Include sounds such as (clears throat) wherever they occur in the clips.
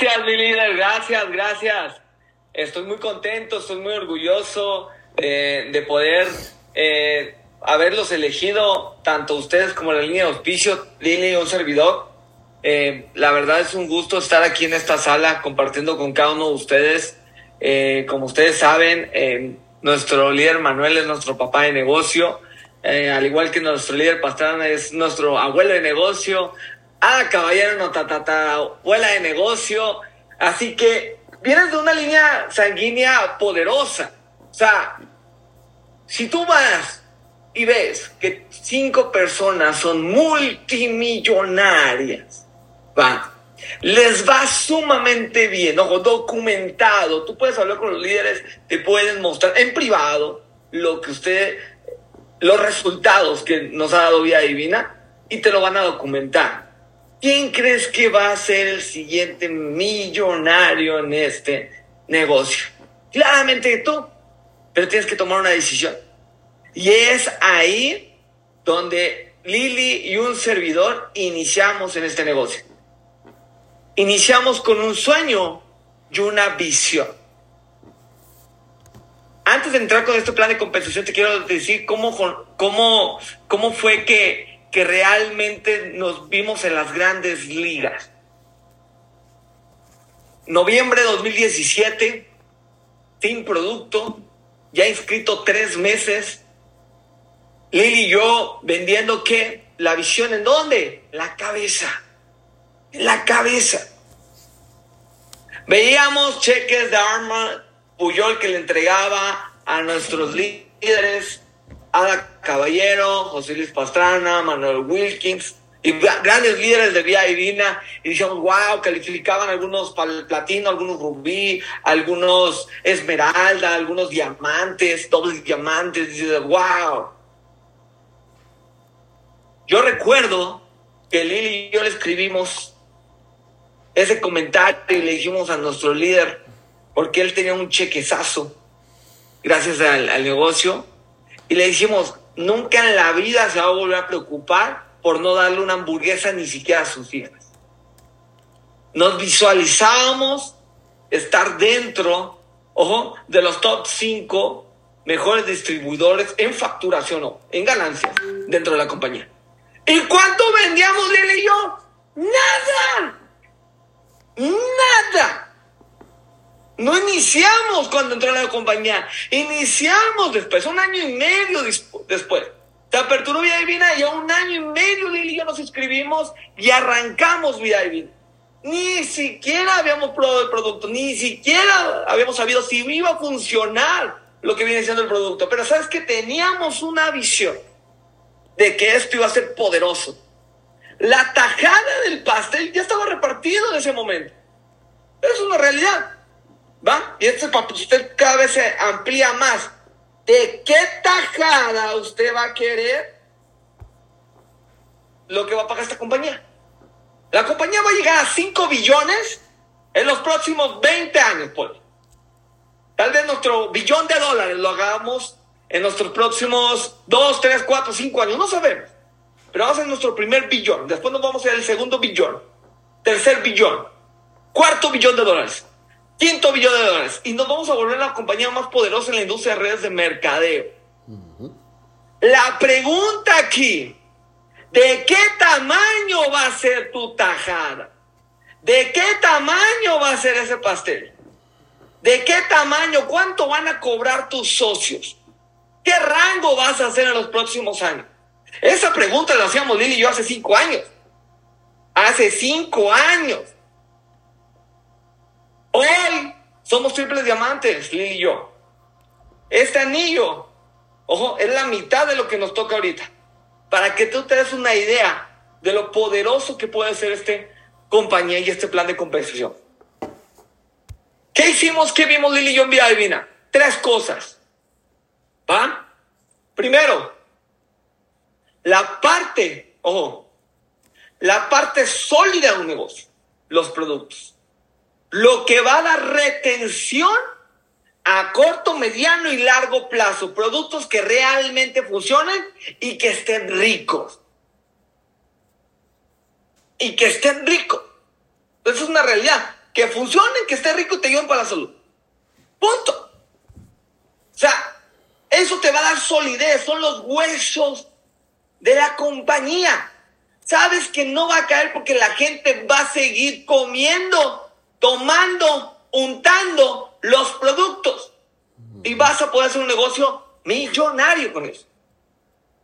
Gracias, mi líder, gracias, gracias. Estoy muy contento, estoy muy orgulloso eh, de poder eh, haberlos elegido, tanto ustedes como la línea de auspicio, Lili y un servidor. Eh, la verdad es un gusto estar aquí en esta sala compartiendo con cada uno de ustedes. como ustedes saben, nuestro líder Manuel es nuestro papá de negocio, al igual que nuestro líder Pastrana es nuestro abuelo de negocio, Ah, caballero, no, ta, ta, ta, de negocio. Así que vienes de una línea sanguínea poderosa. O sea, si tú vas y ves que cinco personas son multimillonarias, va, les va sumamente bien, ojo, documentado. Tú puedes hablar con los líderes, te pueden mostrar en privado lo que usted, los resultados que nos ha dado Vía Divina y te lo van a documentar. ¿Quién crees que va a ser el siguiente millonario en este negocio? Claramente tú, pero tienes que tomar una decisión. Y es ahí donde Lili y un servidor iniciamos en este negocio. Iniciamos con un sueño y una visión. Antes de entrar con este plan de compensación, te quiero decir cómo, cómo, cómo fue que que realmente nos vimos en las grandes ligas. Noviembre de 2017, sin producto, ya inscrito tres meses. Lili y yo vendiendo qué? La visión en dónde? La cabeza. En la cabeza. Veíamos cheques de arma, Puyol que le entregaba a nuestros líderes Ada Caballero, José Luis Pastrana, Manuel Wilkins y grandes líderes de Vía Divina y decíamos, wow, calificaban algunos platino, algunos rubí, algunos esmeralda, algunos diamantes, dobles diamantes, y dices, wow. Yo recuerdo que Lili y yo le escribimos ese comentario y le dijimos a nuestro líder, porque él tenía un chequezazo gracias al, al negocio, y le dijimos, nunca en la vida se va a volver a preocupar por no darle una hamburguesa ni siquiera a sus hijas. Nos visualizábamos estar dentro, ojo, de los top 5 mejores distribuidores en facturación o en ganancias dentro de la compañía. ¿Y cuánto vendíamos él y yo? Nada. Nada. No iniciamos cuando entró la compañía, iniciamos después, un año y medio después. Se aperturó Vida Divina y a un año y medio Lili y yo nos inscribimos y arrancamos Vida Divina. Ni siquiera habíamos probado el producto, ni siquiera habíamos sabido si iba a funcionar lo que viene siendo el producto. Pero sabes que teníamos una visión de que esto iba a ser poderoso. La tajada del pastel ya estaba repartido en ese momento. Es una realidad. ¿Va? Y este para usted cada vez se amplía más. ¿De qué tajada usted va a querer lo que va a pagar esta compañía? La compañía va a llegar a 5 billones en los próximos 20 años, pues. Tal vez nuestro billón de dólares lo hagamos en nuestros próximos 2, 3, 4, 5 años, no sabemos. Pero vamos a nuestro primer billón. Después nos vamos a ir al segundo billón, tercer billón, cuarto billón de dólares quinto billón de dólares. Y nos vamos a volver la compañía más poderosa en la industria de redes de mercadeo. La pregunta aquí, ¿de qué tamaño va a ser tu tajada? ¿De qué tamaño va a ser ese pastel? ¿De qué tamaño? ¿Cuánto van a cobrar tus socios? ¿Qué rango vas a hacer en los próximos años? Esa pregunta la hacíamos Lili y yo hace cinco años. Hace cinco años. Hoy somos triples diamantes, Lili y yo. Este anillo, ojo, es la mitad de lo que nos toca ahorita. Para que tú te des una idea de lo poderoso que puede ser este compañía y este plan de compensación. ¿Qué hicimos? ¿Qué vimos Lili y yo en Vida Divina? Tres cosas. ¿Va? Primero, la parte, ojo, la parte sólida de un negocio, los productos lo que va a dar retención a corto, mediano y largo plazo. Productos que realmente funcionen y que estén ricos. Y que estén ricos. Eso es una realidad. que funcionen, que esté rico y te ayuden para la salud. Punto. O sea, eso te va a dar solidez, son los huesos de la compañía. Sabes que no va a caer porque la gente va a seguir comiendo, tomando, untando los productos. Y vas a poder hacer un negocio millonario con eso.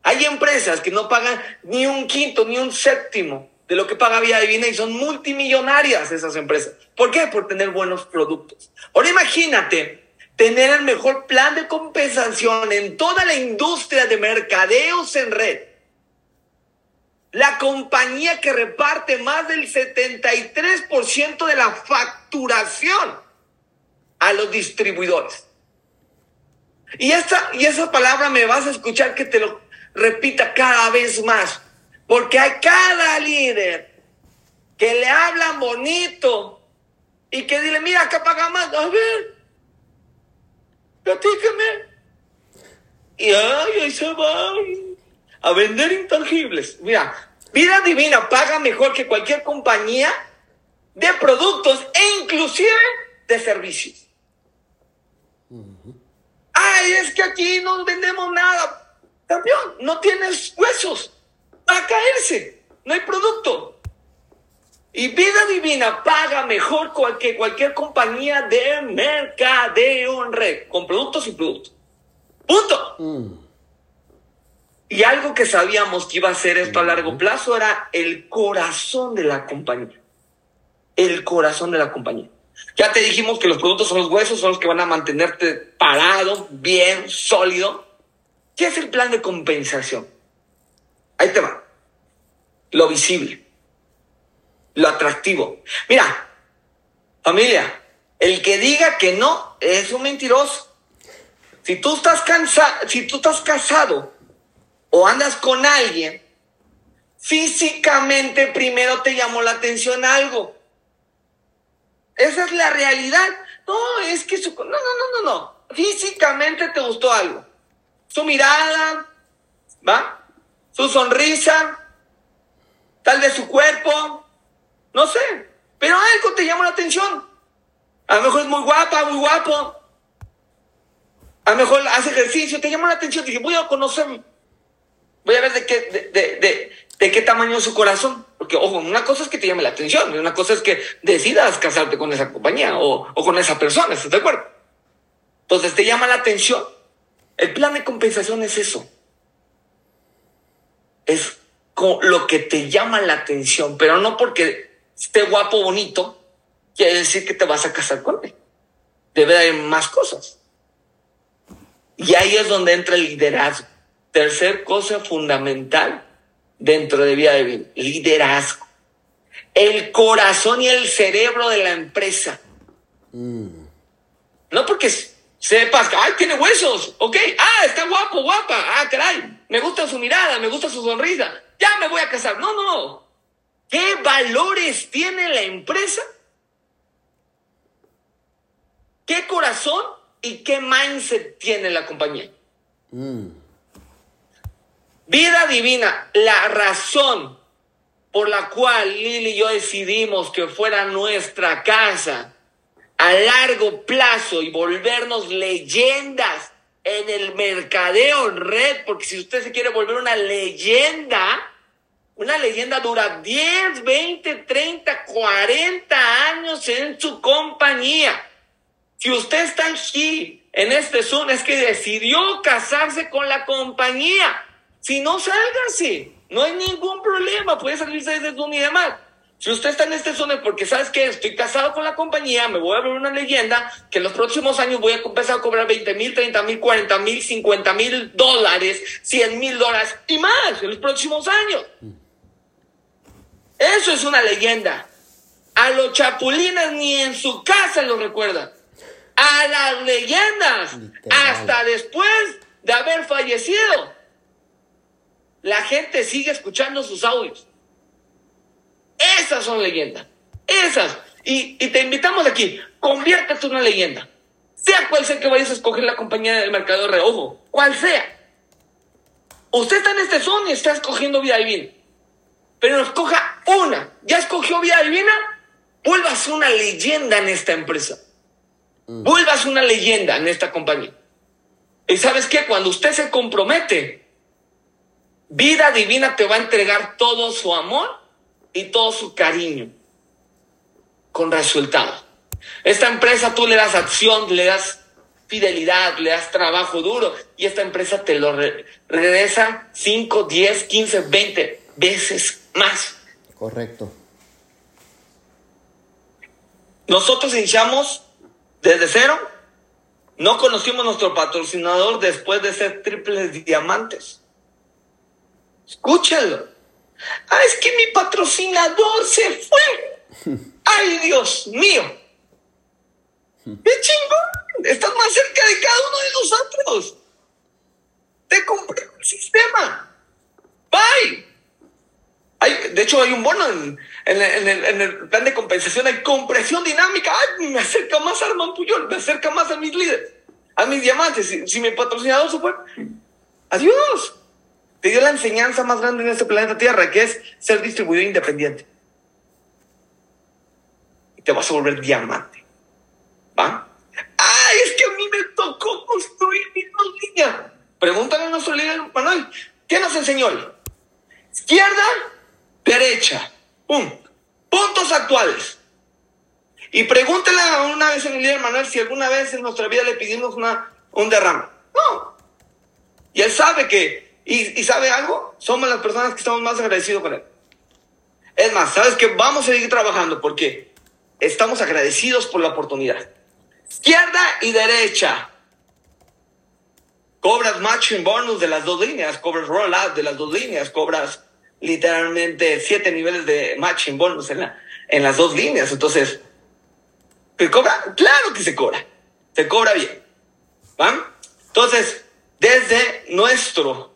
Hay empresas que no pagan ni un quinto, ni un séptimo de lo que paga Vía Divina y son multimillonarias esas empresas. ¿Por qué? Por tener buenos productos. Ahora imagínate tener el mejor plan de compensación en toda la industria de mercadeos en red. La compañía que reparte más del 73% de la facturación a los distribuidores. Y esta, y esa palabra me vas a escuchar que te lo repita cada vez más. Porque hay cada líder que le hablan bonito y que dile, mira, acá paga más. A ver, platícame. Y ay, ahí se va a vender intangibles. Mira, Vida Divina paga mejor que cualquier compañía de productos e inclusive de servicios. Ay, es que aquí no vendemos nada. Campeón, no tienes huesos para caerse. No hay producto. Y Vida Divina paga mejor que cualquier compañía de mercadeo en red, con productos y productos. Punto. Mm. Y algo que sabíamos que iba a ser esto a largo plazo era el corazón de la compañía. El corazón de la compañía. Ya te dijimos que los productos son los huesos, son los que van a mantenerte parado, bien, sólido. ¿Qué es el plan de compensación? Ahí te va. Lo visible. Lo atractivo. Mira, familia, el que diga que no es un mentiroso. Si tú estás cansado, si tú estás casado o andas con alguien, físicamente primero te llamó la atención algo. Esa es la realidad. No, es que su... No, no, no, no, no. Físicamente te gustó algo. Su mirada, ¿va? Su sonrisa, tal vez su cuerpo, no sé. Pero algo te llama la atención. A lo mejor es muy guapa, muy guapo. A lo mejor hace ejercicio, te llama la atención. Dije, voy a conocer, voy a ver de qué, de, de, qué tamaño es su corazón. Porque, ojo, una cosa es que te llame la atención, una cosa es que decidas casarte con esa compañía o, o con esa persona, ¿estás de acuerdo? Entonces te llama la atención. El plan de compensación es eso. Es lo que te llama la atención, pero no porque esté guapo, bonito, quiere decir que te vas a casar con él. Debe haber más cosas. Y ahí es donde entra el liderazgo. Tercer cosa fundamental dentro de de Vida. Liderazgo. El corazón y el cerebro de la empresa. Mm. No porque sepas que, ay, tiene huesos, ok, ah, está guapo, guapa, ah, caray, me gusta su mirada, me gusta su sonrisa, ya me voy a casar. No, no. ¿Qué valores tiene la empresa? ¿Qué corazón y qué mindset tiene la compañía? Mm. Vida divina, la razón por la cual Lili y yo decidimos que fuera nuestra casa a largo plazo y volvernos leyendas en el mercadeo en red, porque si usted se quiere volver una leyenda, una leyenda dura 10, 20, 30, 40 años en su compañía. Si usted está aquí en este Zoom es que decidió casarse con la compañía. Si no, sálgase. No hay ningún problema. Puede salirse desde Zoom y demás. Si usted está en este Zoom porque sabes que estoy casado con la compañía, me voy a ver una leyenda que en los próximos años voy a empezar a cobrar 20 mil, 30 mil, 40 mil, 50 mil dólares, 100 mil dólares y más en los próximos años. Eso es una leyenda. A los chapulines ni en su casa lo recuerdan. A las leyendas, hasta después de haber fallecido la gente sigue escuchando sus audios. Esas son leyendas. Esas. Y, te invitamos aquí, conviértete en una leyenda. Sea cual sea que vayas a escoger la compañía del mercado de reojo, cual sea. Usted está en este son y está escogiendo vida divina. Pero escoja una. ¿Ya escogió vida divina? vuelvas una leyenda en esta empresa. Vuelvas una leyenda en esta compañía. Y sabes qué, cuando usted se compromete, vida divina te va a entregar todo su amor y todo su cariño con resultado. Esta empresa tú le das acción, le das fidelidad, le das trabajo duro y esta empresa te lo regresa 5, 10, 15, 20 veces más. Correcto. Nosotros iniciamos desde cero. No conocimos nuestro patrocinador después de ser triples diamantes. Escúchalo. Ah, es que mi patrocinador se fue. (laughs) Ay, Dios mío. ¡Qué chingón! Estás más cerca de cada uno de nosotros. Te compré el sistema. Bye. Hay, de hecho, hay un bono en, el, plan de compensación. Hay compresión dinámica. Ay, me acerca más a Armand Puyol. Me acerca más a mis líderes. A mis diamantes. Si, si mi patrocinador se fue. Adiós. Te dio la enseñanza más grande en este planeta Tierra, que es ser distribuidor independiente. Y te vas a volver diamante. ¿Va? ¡Ay, es que a mí me tocó construir mis dos líneas! Pregúntale a nuestro líder Manuel, ¿qué nos enseñó? Izquierda, derecha. ¡Pum! Puntos actuales. Y pregúntale una vez a mi líder Manuel si alguna vez en nuestra vida le pedimos una, un derrame. No. Y él sabe que, y, sabe algo, somos las personas que estamos más agradecidos con él. Es más, ¿sabes que Vamos a seguir trabajando porque estamos agradecidos por la oportunidad izquierda y derecha. Cobras matching bonus de las dos líneas, cobras rollout de las dos líneas, cobras literalmente siete niveles de matching bonus en, la, en las dos líneas. Entonces, ¿se cobra? Claro que se cobra. Se cobra bien. ¿Va? Entonces, desde nuestro,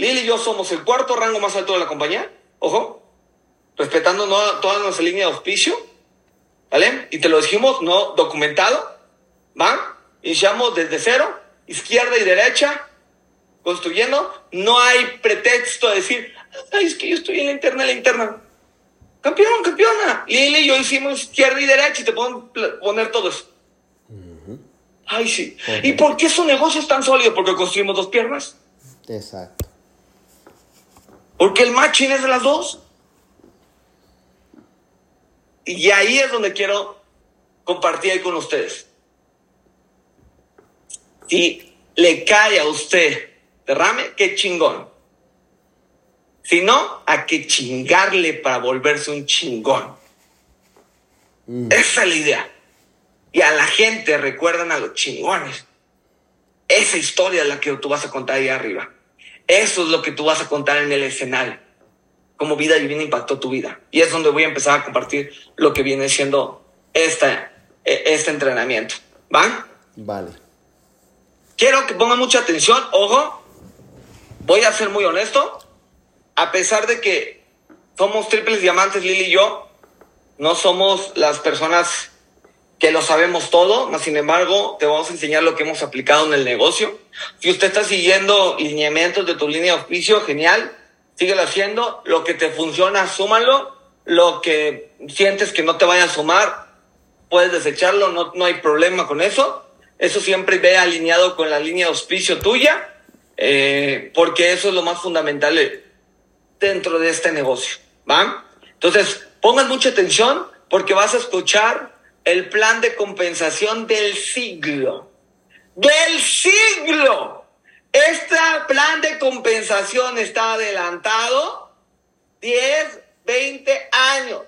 Lili y yo somos el cuarto rango más alto de la compañía. Ojo, respetando toda nuestra línea de auspicio. ¿Vale? Y te lo dijimos, no documentado. ¿Va? Iniciamos desde cero, izquierda y derecha, construyendo. No hay pretexto de decir, Ay, es que yo estoy en la interna, en la interna. Campeón, campeona. Lili y yo hicimos izquierda y derecha y te pueden poner todos. Ay, sí. ¿Y por qué su negocio es tan sólido? Porque construimos dos piernas. Exacto. Porque el matching es de las dos. Y ahí es donde quiero compartir ahí con ustedes si le cae a usted derrame, qué chingón. Si no, a que chingarle para volverse un chingón. Mm. Esa es la idea. Y a la gente recuerdan a los chingones. Esa historia es la que tú vas a contar ahí arriba. Eso es lo que tú vas a contar en el escenario. Cómo vida divina impactó tu vida. Y es donde voy a empezar a compartir lo que viene siendo esta, e, este entrenamiento. ¿Va? Vale. Quiero que pongan mucha atención, ojo, voy a ser muy honesto, a pesar de que somos triples diamantes, Lili y yo, no somos las personas que lo sabemos todo, mas sin embargo te vamos a enseñar lo que hemos aplicado en el negocio. Si usted está siguiendo lineamientos de tu línea de oficio, genial, síguelo haciendo, lo que te funciona, súmalo, lo que sientes que no te vaya a sumar, puedes desecharlo, no, no hay problema con eso. Eso siempre ve alineado con la línea de auspicio tuya, eh, porque eso es lo más fundamental dentro de este negocio. ¿Va? Entonces, pongan mucha atención porque vas a escuchar el plan de compensación del siglo. ¡Del siglo! Este plan de compensación está adelantado 10, 20 años.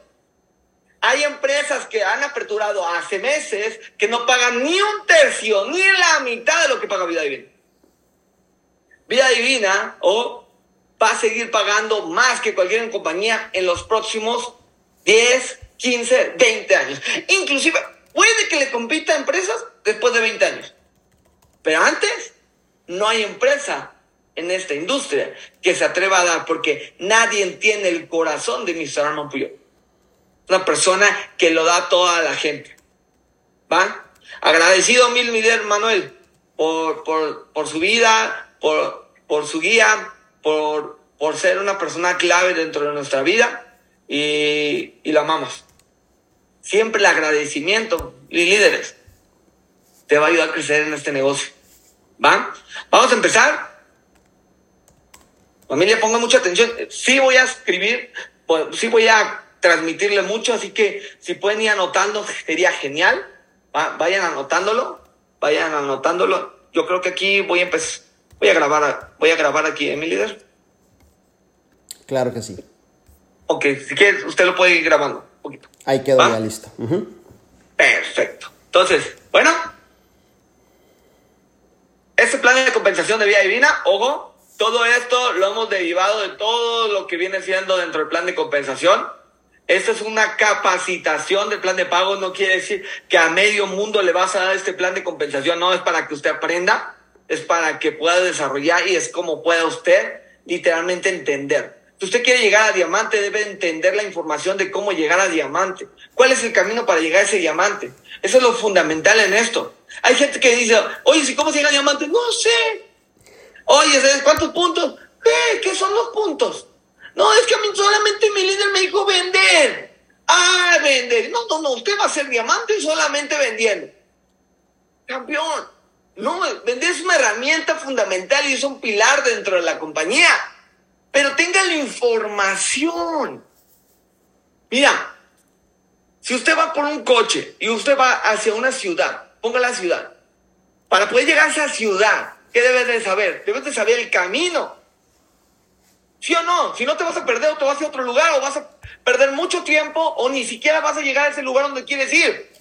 Hay empresas que han aperturado hace meses que no pagan ni un tercio, ni la mitad de lo que paga Vida Divina. Vida Divina o va a seguir pagando más que cualquier compañía en los próximos 10, 15, 20 años. Inclusive puede que le compita a empresas después de 20 años. Pero antes no hay empresa en esta industria que se atreva a dar porque nadie entiende el corazón de Mr. Armand Puyol una persona que lo da a toda la gente. ¿Va? Agradecido mil, mi Manuel, por, por, su vida, por, por su guía, por, por ser una persona clave dentro de nuestra vida y, y la amamos. siempre el agradecimiento, y líderes, te va a ayudar a crecer en este negocio. ¿Va? Vamos a empezar. Familia, ponga mucha atención. Sí voy a escribir, pues, sí voy a transmitirle mucho, así que si pueden ir anotando, sería genial. Va, Vayan anotándolo, vayan anotándolo. Yo creo que aquí voy a empezar, voy a grabar, voy a grabar aquí, ¿eh, mi líder? Claro que sí. Ok, si quieres, usted lo puede ir grabando un poquito. Ahí quedó ¿Va? ya listo. Ujú. Perfecto. Entonces, bueno, este plan de compensación de vida divina, ojo, todo esto lo hemos derivado de todo lo que viene siendo dentro del plan de compensación. Esta es una capacitación del plan de pago, no quiere decir que a medio mundo le vas a dar este plan de compensación, no es para que usted aprenda, es para que pueda desarrollar y es como pueda usted literalmente entender. Si usted quiere llegar a diamante, debe entender la información de cómo llegar a diamante. ¿Cuál es el camino para llegar a ese diamante? Eso es lo fundamental en esto. Hay gente que dice, oye, ¿sí ¿cómo se llega a diamante? No sé. Oye, ¿sabes cuántos puntos? ¿Qué? ¿Qué son los puntos? No, es que a mí solamente mi líder me dijo vender. Ah, vender. No, no, no, usted va a ser diamante solamente vendiendo. Campeón. No, vender es una herramienta fundamental y es un pilar dentro de la compañía. Pero tenga la información. Mira, si usted va por un coche y usted va hacia una ciudad, ponga la ciudad. Para poder llegar a esa ciudad, ¿qué debes de saber? Debes de saber el camino. ¿Sí o no? Si no te vas a perder o te vas a otro lugar o vas a perder mucho tiempo o ni siquiera vas a llegar a ese lugar donde quieres ir.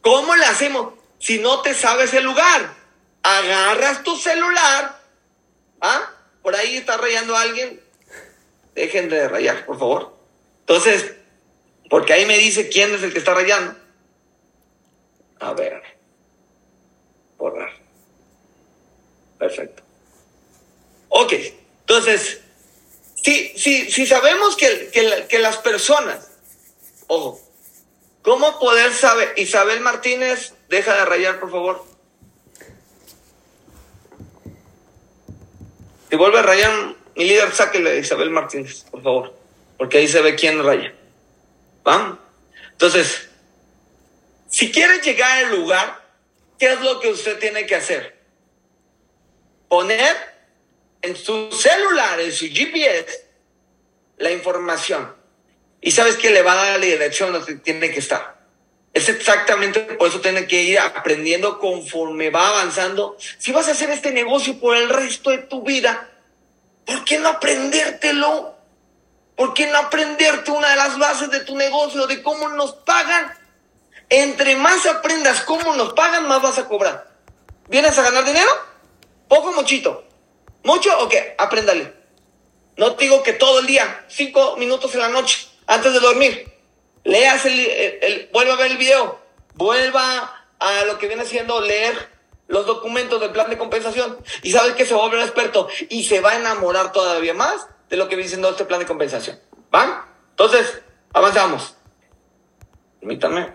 ¿Cómo le hacemos si no te sabes el lugar? Agarras tu celular. ¿Ah? Por ahí está rayando alguien. Dejen de rayar, por favor. Entonces, porque ahí me dice quién es el que está rayando. A ver. Borrar. Perfecto. Ok. Entonces, si, si, si sabemos que, que, la- que las personas, ojo, ¿cómo poder saber? Isabel Martínez, deja de rayar, por favor. Si vuelve a rayar, mi líder, sáquele a Isabel Martínez, por favor. Porque ahí se ve quién raya. ¿Va? Entonces, si quiere llegar al lugar, ¿qué es lo que usted tiene que hacer? Poner en su celular, en su GPS, la información. Y sabes que le va a dar la dirección donde tiene que estar. Es exactamente por eso tiene que ir aprendiendo conforme va avanzando. Si vas a hacer este negocio por el resto de tu vida, ¿por qué no aprendértelo? ¿Por qué no aprenderte una de las bases de tu negocio, de cómo nos pagan? Entre más aprendas cómo nos pagan, más vas a cobrar. ¿Vienes a ganar dinero? Poco, muchito. ¿Mucho o qué? Apréndale. No te digo que todo el día, cinco minutos en la noche, antes de dormir. Leas el- vuelva a ver el video, vuelva a lo que viene siendo leer los documentos del plan de compensación y sabes que se va a volver experto y se va a enamorar todavía más de lo que viene siendo este plan de compensación. ¿Van? Entonces, avanzamos. Permítanme.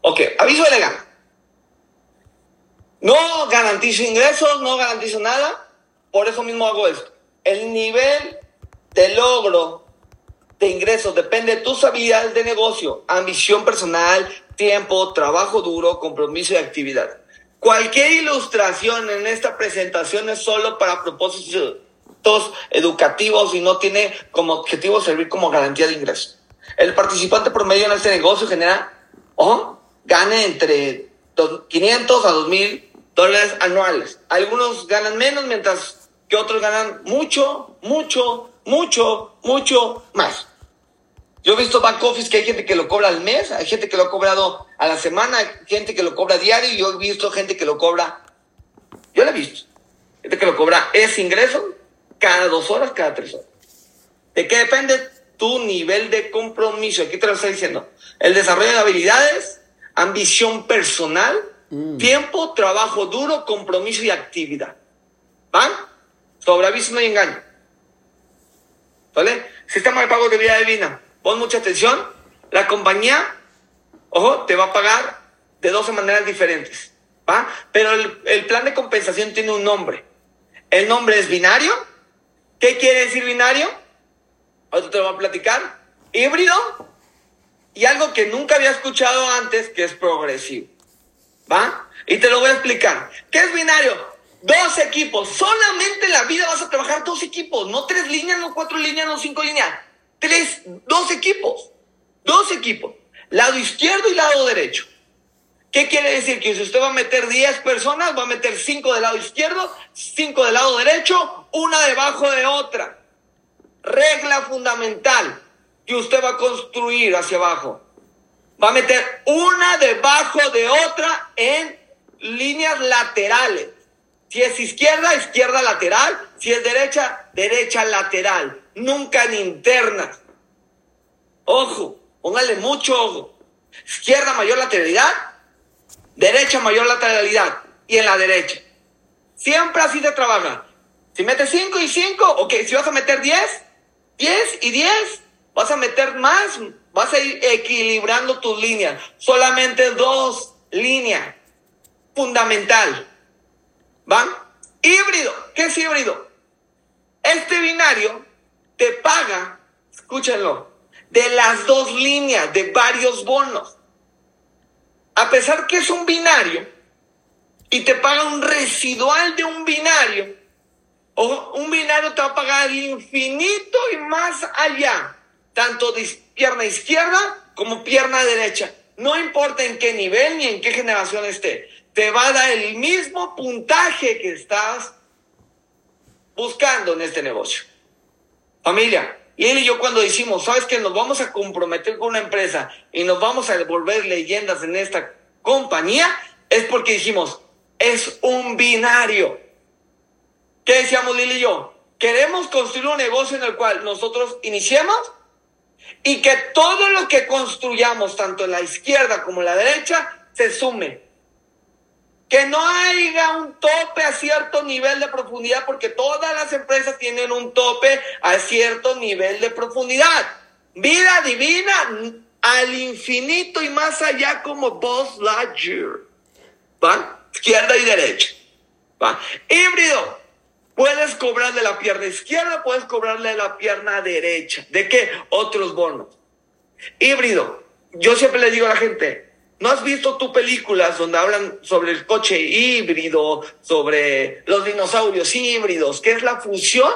Ok, aviso de legal. No garantizo ingresos, no garantizo nada. Por eso mismo hago esto. El nivel de logro de ingresos depende de tus habilidades de negocio, ambición personal, tiempo, trabajo duro, compromiso y actividad. Cualquier ilustración en esta presentación es solo para propósitos educativos y no tiene como objetivo servir como garantía de ingreso. El participante promedio en este negocio genera, ojo, gane entre dos- 500 a 2000 dólares anuales. Algunos ganan menos, mientras que otros ganan mucho, mucho, mucho, mucho más. Yo he visto back office que hay gente que lo cobra al mes, hay gente que lo ha cobrado a la semana, hay gente que lo cobra diario y yo he visto gente que lo cobra, yo lo he visto, gente que lo cobra ese ingreso cada dos horas, cada tres horas. ¿De qué depende tu nivel de compromiso? Aquí te lo estoy diciendo. El desarrollo de habilidades, ambición personal, tiempo, trabajo duro, compromiso y actividad. ¿Van? Sobre aviso no hay engaño. ¿Vale? Sistema de pago de vida divina. Pon mucha atención. La compañía, ojo, te va a pagar de 12 maneras diferentes. ¿Va? Pero el, plan de compensación tiene un nombre. El nombre es binario. ¿Qué quiere decir binario? Ahorita te lo voy a platicar. Híbrido y algo que nunca había escuchado antes, que es progresivo. ¿Va? Y te lo voy a explicar. ¿Qué es binario? Dos equipos. Solamente en la vida vas a trabajar dos equipos. No tres líneas, no cuatro líneas, no cinco líneas. Tres, dos equipos. Dos equipos. Lado izquierdo y lado derecho. ¿Qué quiere decir? Que si usted va a meter 10 personas, va a meter 5 del lado izquierdo, 5 del lado derecho, una debajo de otra. Regla fundamental que usted va a construir hacia abajo. Va a meter una debajo de otra en líneas laterales. Si es izquierda, izquierda lateral. Si es derecha, derecha lateral. Nunca en internas. Ojo, póngale mucho ojo. Izquierda mayor lateralidad, derecha mayor lateralidad y en la derecha. Siempre así se trabaja. Si metes 5 y 5, ok, si vas a meter 10, 10 y 10, vas a meter más, vas a ir equilibrando tus líneas. Solamente dos líneas. Fundamental. ¿Va? Híbrido. ¿Qué es híbrido? Este binario te paga, escúchenlo, de las dos líneas, de varios bonos a pesar que es un binario y te paga un residual de un binario, o un binario te va a pagar infinito y más allá, tanto de pierna izquierda como pierna derecha. No importa en qué nivel ni en qué generación esté, te va a dar el mismo puntaje que estás buscando en este negocio. Familia, y él y yo cuando decimos, sabes que nos vamos a comprometer con una empresa y nos vamos a devolver leyendas en esta compañía, es porque dijimos, es un binario. ¿Qué decíamos Lili y yo? Queremos construir un negocio en el cual nosotros iniciemos y que todo lo que construyamos, tanto en la izquierda como en la derecha, se sume que no haya un tope a cierto nivel de profundidad, porque todas las empresas tienen un tope a cierto nivel de profundidad. Vida divina al infinito y más allá como Buzz Lightyear. ¿Va? Izquierda y derecha. ¿Va? Híbrido. Puedes cobrarle la pierna izquierda, puedes cobrarle la pierna derecha. ¿De qué? Otros bonos. Híbrido. Yo siempre le digo a la gente, ¿No has visto tú películas donde hablan sobre el coche híbrido, sobre los dinosaurios híbridos, que es la fusión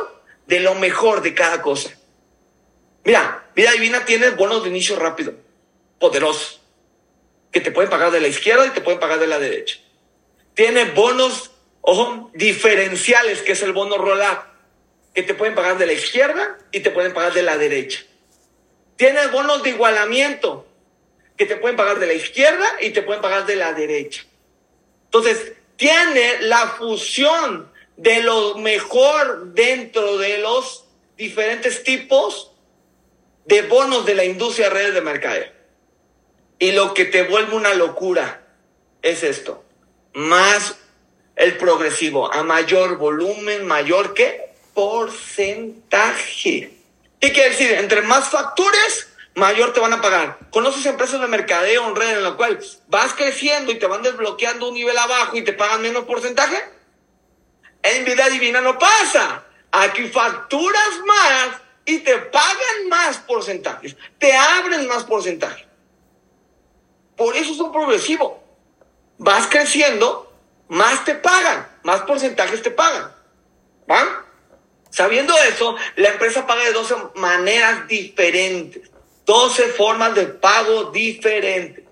de lo mejor de cada cosa? Mira, Vida Divina tiene bonos de inicio rápido, poderosos, que te pueden pagar de la izquierda y te pueden pagar de la derecha. Tiene bonos, ojo, diferenciales, que es el bono roll-up, que te pueden pagar de la izquierda y te pueden pagar de la derecha. Tiene bonos de igualamiento, que te pueden pagar de la izquierda y te pueden pagar de la derecha. Entonces, tiene la fusión de lo mejor dentro de los diferentes tipos de bonos de la industria de redes de mercadeo. Y lo que te vuelve una locura es esto. Más el progresivo, a mayor volumen, mayor que porcentaje. ¿Qué quiere decir? Entre más factures, mayor te van a pagar. ¿Conoces empresas de mercadeo en red en la cual vas creciendo y te van desbloqueando un nivel abajo y te pagan menos porcentaje? En vida divina no pasa. Aquí facturas más y te pagan más porcentajes. Te abren más porcentaje. Por eso es un progresivo. Vas creciendo, más te pagan, más porcentajes te pagan. ¿Va? Sabiendo eso, la empresa paga de 12 maneras diferentes. 12 formas de pago diferentes.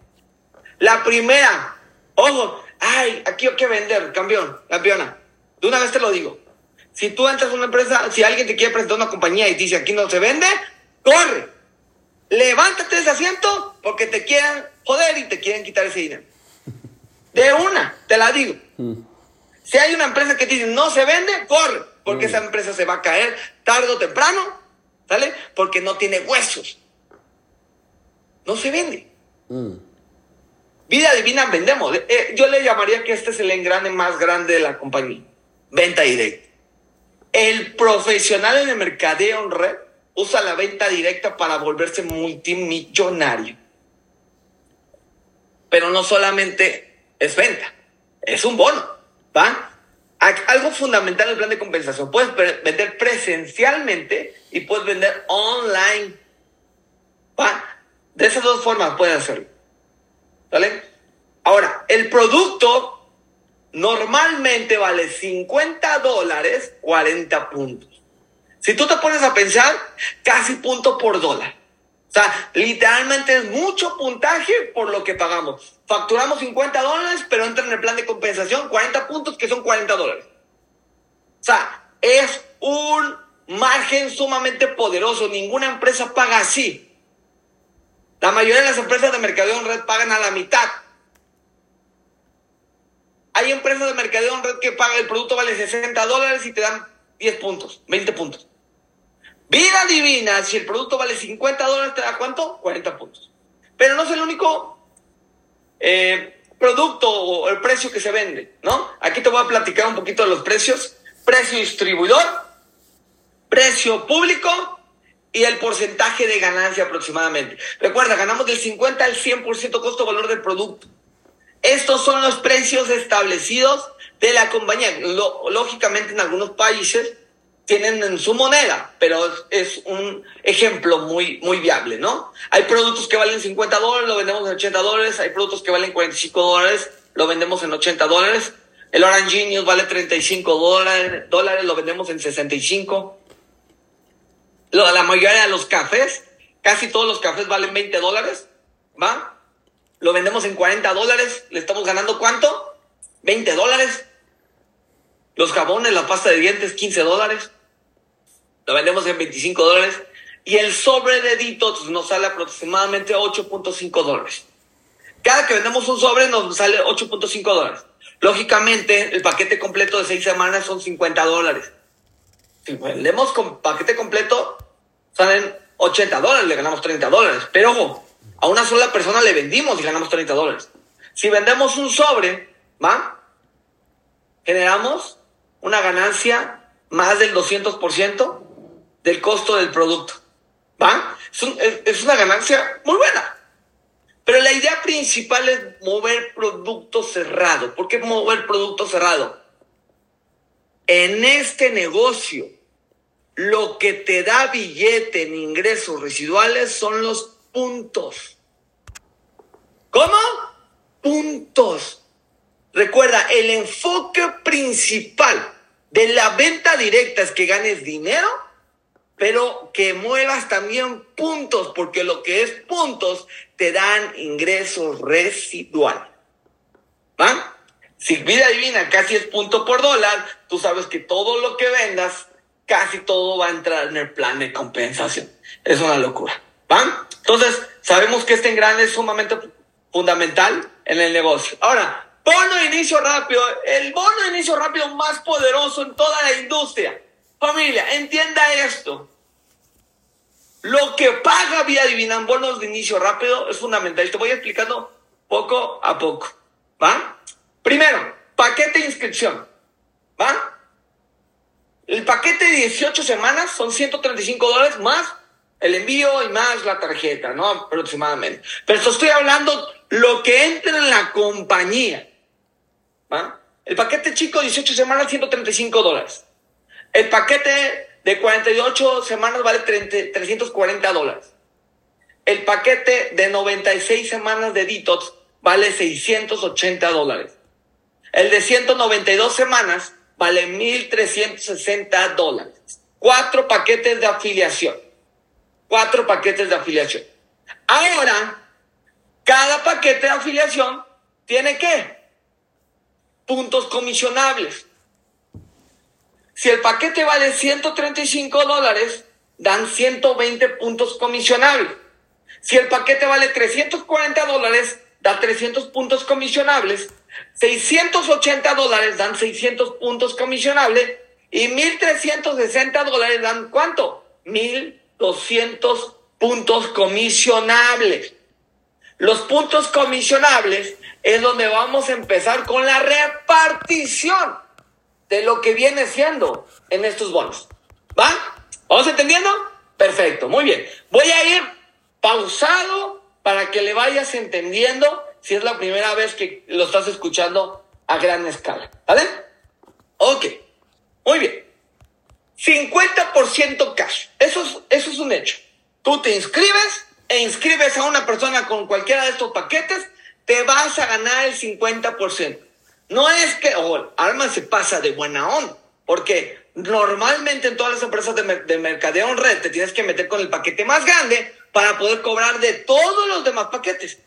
La primera, ojo, ay, aquí hay que vender, campeón, campeona. De una vez te lo digo. Si tú entras a una empresa, si alguien te quiere presentar una compañía y dice aquí no se vende, corre. Levántate de ese asiento porque te quieren joder y te quieren quitar ese dinero. De una, te la digo. Si hay una empresa que dice no se vende, corre. Porque esa empresa se va a caer tarde o temprano, ¿sale? Porque no tiene huesos no se vende. Mm. Vida divina vendemos. Eh, yo le llamaría que este es el engrane más grande de la compañía. Venta directa. El profesional en el mercadeo en red usa la venta directa para volverse multimillonario. Pero no solamente es venta, es un bono. ¿Va? Algo fundamental en el plan de compensación. Puedes vender presencialmente y puedes vender online. ¿Va? De esas dos formas puedes hacerlo. ¿Vale? Ahora, el producto normalmente vale 50 dólares, 40 puntos. Si tú te pones a pensar, casi punto por dólar. O sea, literalmente es mucho puntaje por lo que pagamos. Facturamos 50 dólares, pero entra en el plan de compensación 40 puntos, que son 40 dólares. O sea, es un margen sumamente poderoso. Ninguna empresa paga así. La mayoría de las empresas de mercadeo en red pagan a la mitad. Hay empresas de mercadeo en red que pagan, el producto vale 60 dólares y te dan 10 puntos, 20 puntos. Vida divina, si el producto vale 50 dólares, ¿te da cuánto? 40 puntos. Pero no es el único eh, producto o el precio que se vende, ¿no? Aquí te voy a platicar un poquito de los precios. Precio distribuidor, precio público y el porcentaje de ganancia aproximadamente. Recuerda, ganamos del 50 al 100% costo-valor del producto. Estos son los precios establecidos de la compañía. lógicamente en algunos países tienen en su moneda, pero es, un ejemplo muy, muy viable, ¿no? Hay productos que valen 50 dólares, lo vendemos en 80 dólares, hay productos que valen 45 dólares, lo vendemos en 80 dólares, el Orange Genius vale 35 dólares, dólares lo vendemos en 65. La mayoría de los cafés, casi todos los cafés valen 20 dólares, ¿va? Lo vendemos en 40 dólares, le estamos ganando ¿cuánto? 20 dólares. Los jabones, la pasta de dientes, 15 dólares. Lo vendemos en 25 dólares. Y el sobre de Detox nos sale aproximadamente 8.5 dólares. Cada que vendemos un sobre nos sale 8.5 dólares. Lógicamente, el paquete completo de 6 semanas son 50 dólares. Si vendemos con paquete completo, salen 80 dólares, le ganamos 30 dólares. Pero ojo, a una sola persona le vendimos y ganamos 30 dólares. Si vendemos un sobre, ¿va? Generamos una ganancia más del 200% del costo del producto. ¿Va? Es, una ganancia muy buena. Pero la idea principal es mover producto cerrado. ¿Por qué mover producto cerrado? En este negocio, lo que te da billete en ingresos residuales son los puntos. ¿Cómo? Puntos. Recuerda, el enfoque principal de la venta directa es que ganes dinero pero que muevas también puntos, porque lo que es puntos te dan ingresos residuales. ¿Va? Si vida divina casi es punto por dólar, tú sabes que todo lo que vendas, casi todo va a entrar en el plan de compensación. Es una locura. ¿Va? Entonces, sabemos que este engrane es sumamente fundamental en el negocio. Ahora, bono de inicio rápido, el bono de inicio rápido más poderoso en toda la industria. Familia, entienda esto. Lo que paga Vía Divina en bonos de inicio rápido es fundamental. Y te voy explicando poco a poco. ¿Va? Primero, paquete de inscripción. ¿Va? El paquete de 18 semanas son 135 dólares más el envío y más la tarjeta, ¿no? Aproximadamente. Pero estoy hablando lo que entra en la compañía. ¿Va? El paquete chico, 18 semanas, 135 dólares. El paquete de 48 semanas vale 340 dólares. El paquete de 96 semanas de Detox vale 680 dólares. El de 192 semanas vale 1.360 dólares. Cuatro paquetes de afiliación. Cuatro paquetes de afiliación. Ahora, cada paquete de afiliación tiene qué? Puntos comisionables. Si el paquete vale 135 dólares, dan 120 puntos comisionables. Si el paquete vale 340 dólares, da 300 puntos comisionables. 680 dólares dan 600 puntos comisionables. Y 1.360 dólares dan cuánto? 1.200 puntos comisionables. Los puntos comisionables es donde vamos a empezar con la repartición de lo que viene siendo en estos bonos. ¿Va? ¿Vamos entendiendo? Perfecto, muy bien. Voy a ir pausado para que le vayas entendiendo si es la primera vez que lo estás escuchando a gran escala. ¿Vale? Ok, muy bien. 50% cash. Eso es, eso es un hecho. Tú te inscribes e inscribes a una persona con cualquiera de estos paquetes, te vas a ganar el 50%. No es que, oh, Arma se pasa de buena onda, porque normalmente en todas las empresas de, de mercadeo en red te tienes que meter con el paquete más grande para poder cobrar de todos los demás paquetes.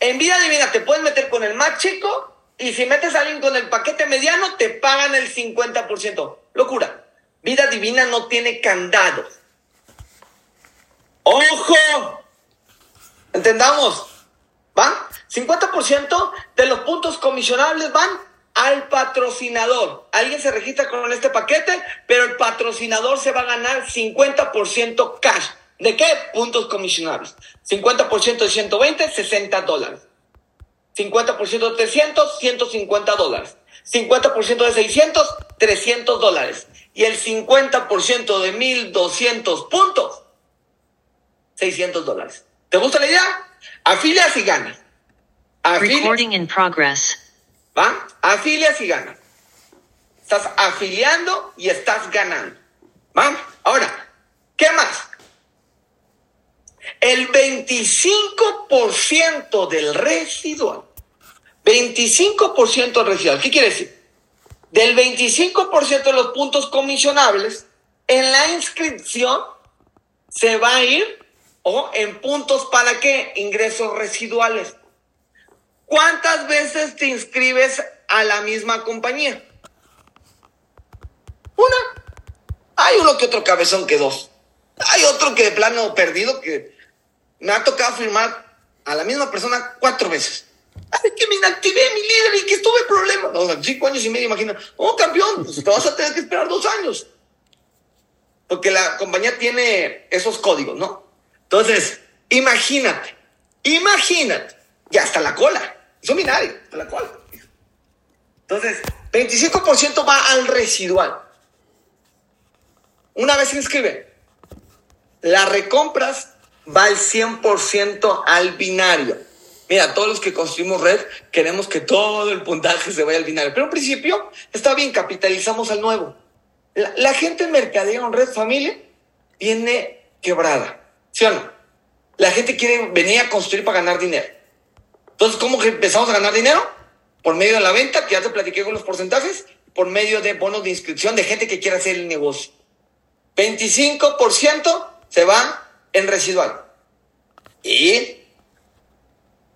En vida divina te puedes meter con el más chico y si metes a alguien con el paquete mediano te pagan el 50%. Locura. Vida divina no tiene candado. ¡Ojo! ¿Entendamos? ¿Van? 50% de los puntos comisionables van al patrocinador. Alguien se registra con este paquete, pero el patrocinador se va a ganar 50% cash. ¿De qué? Puntos comisionables. 50% de 120, 60 dólares. 50% de 300, 150 dólares. 50% de 600, 300 dólares. Y el 50% de 1200 puntos, 600 dólares. ¿Te gusta la idea? Afilias y ganas. Recording in progress. ¿Va? Afilias y ganas. Estás afiliando y estás ganando. ¿Va? Ahora, ¿qué más? El 25% del residual. 25% residual. ¿Qué quiere decir? Del 25% de los puntos comisionables, en la inscripción se va a ir o en puntos para qué? Ingresos residuales. ¿Cuántas veces te inscribes a la misma compañía? Una. Hay uno que otro cabezón que dos. Hay otro que de plano perdido que me ha tocado firmar a la misma persona cuatro veces. Ay, que me inactivé mi líder y que estuve problemas. No, cinco años y medio, imagina. Oh, campeón, pues te vas a tener que esperar dos años. Porque la compañía tiene esos códigos, ¿no? Entonces, imagínate, imagínate, ya hasta la cola. Son binarios, hasta la cola. Entonces, 25% va al residual. Una vez se inscribe, las recompras va al 100% al binario. Mira, todos los que construimos red queremos que todo el puntaje se vaya al binario. Pero en principio está bien, capitalizamos al nuevo. La, la gente en mercadeo en red familia viene quebrada. ¿Sí o no? La gente quiere venir a construir para ganar dinero. Entonces, ¿cómo que empezamos a ganar dinero? Por medio de la venta, que ya te platiqué con los porcentajes, por medio de bonos de inscripción de gente que quiere hacer el negocio. 25% se va en residual. ¿Y,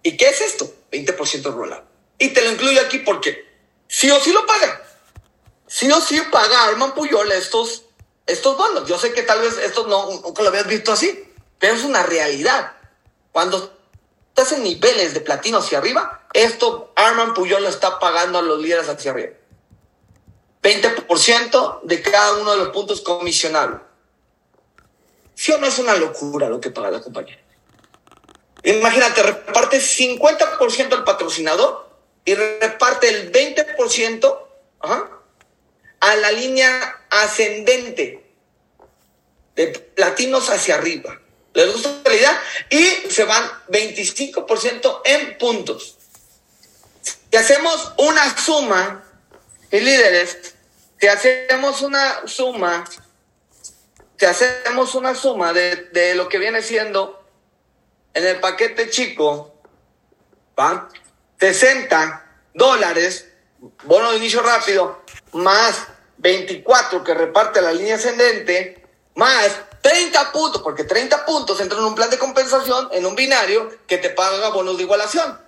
¿Y qué es esto? 20% rolado. Y te lo incluyo aquí porque sí o sí lo paga. Sí o sí paga Arman Puyol estos, estos bonos. Yo sé que tal vez esto no, nunca lo habías visto así, pero es una realidad. Cuando estás en niveles de platino hacia arriba, esto Arman Puyol lo está pagando a los líderes hacia arriba. 20% de cada uno de los puntos comisionables. ¿Sí o no es una locura lo que paga la compañía? Imagínate, reparte 50% al patrocinador y reparte el 20% ajá, a la línea ascendente de platinos hacia arriba. ¿Les gusta la idea? Y se van 25% en puntos. Si hacemos una suma, y líderes, si hacemos una suma si hacemos una suma de, lo que viene siendo en el paquete chico, ¿va? 60 dólares, bono de inicio rápido, más 24 que reparte la línea ascendente, más 30 puntos, porque 30 puntos entran en un plan de compensación, en un binario, que te paga bonos de igualación.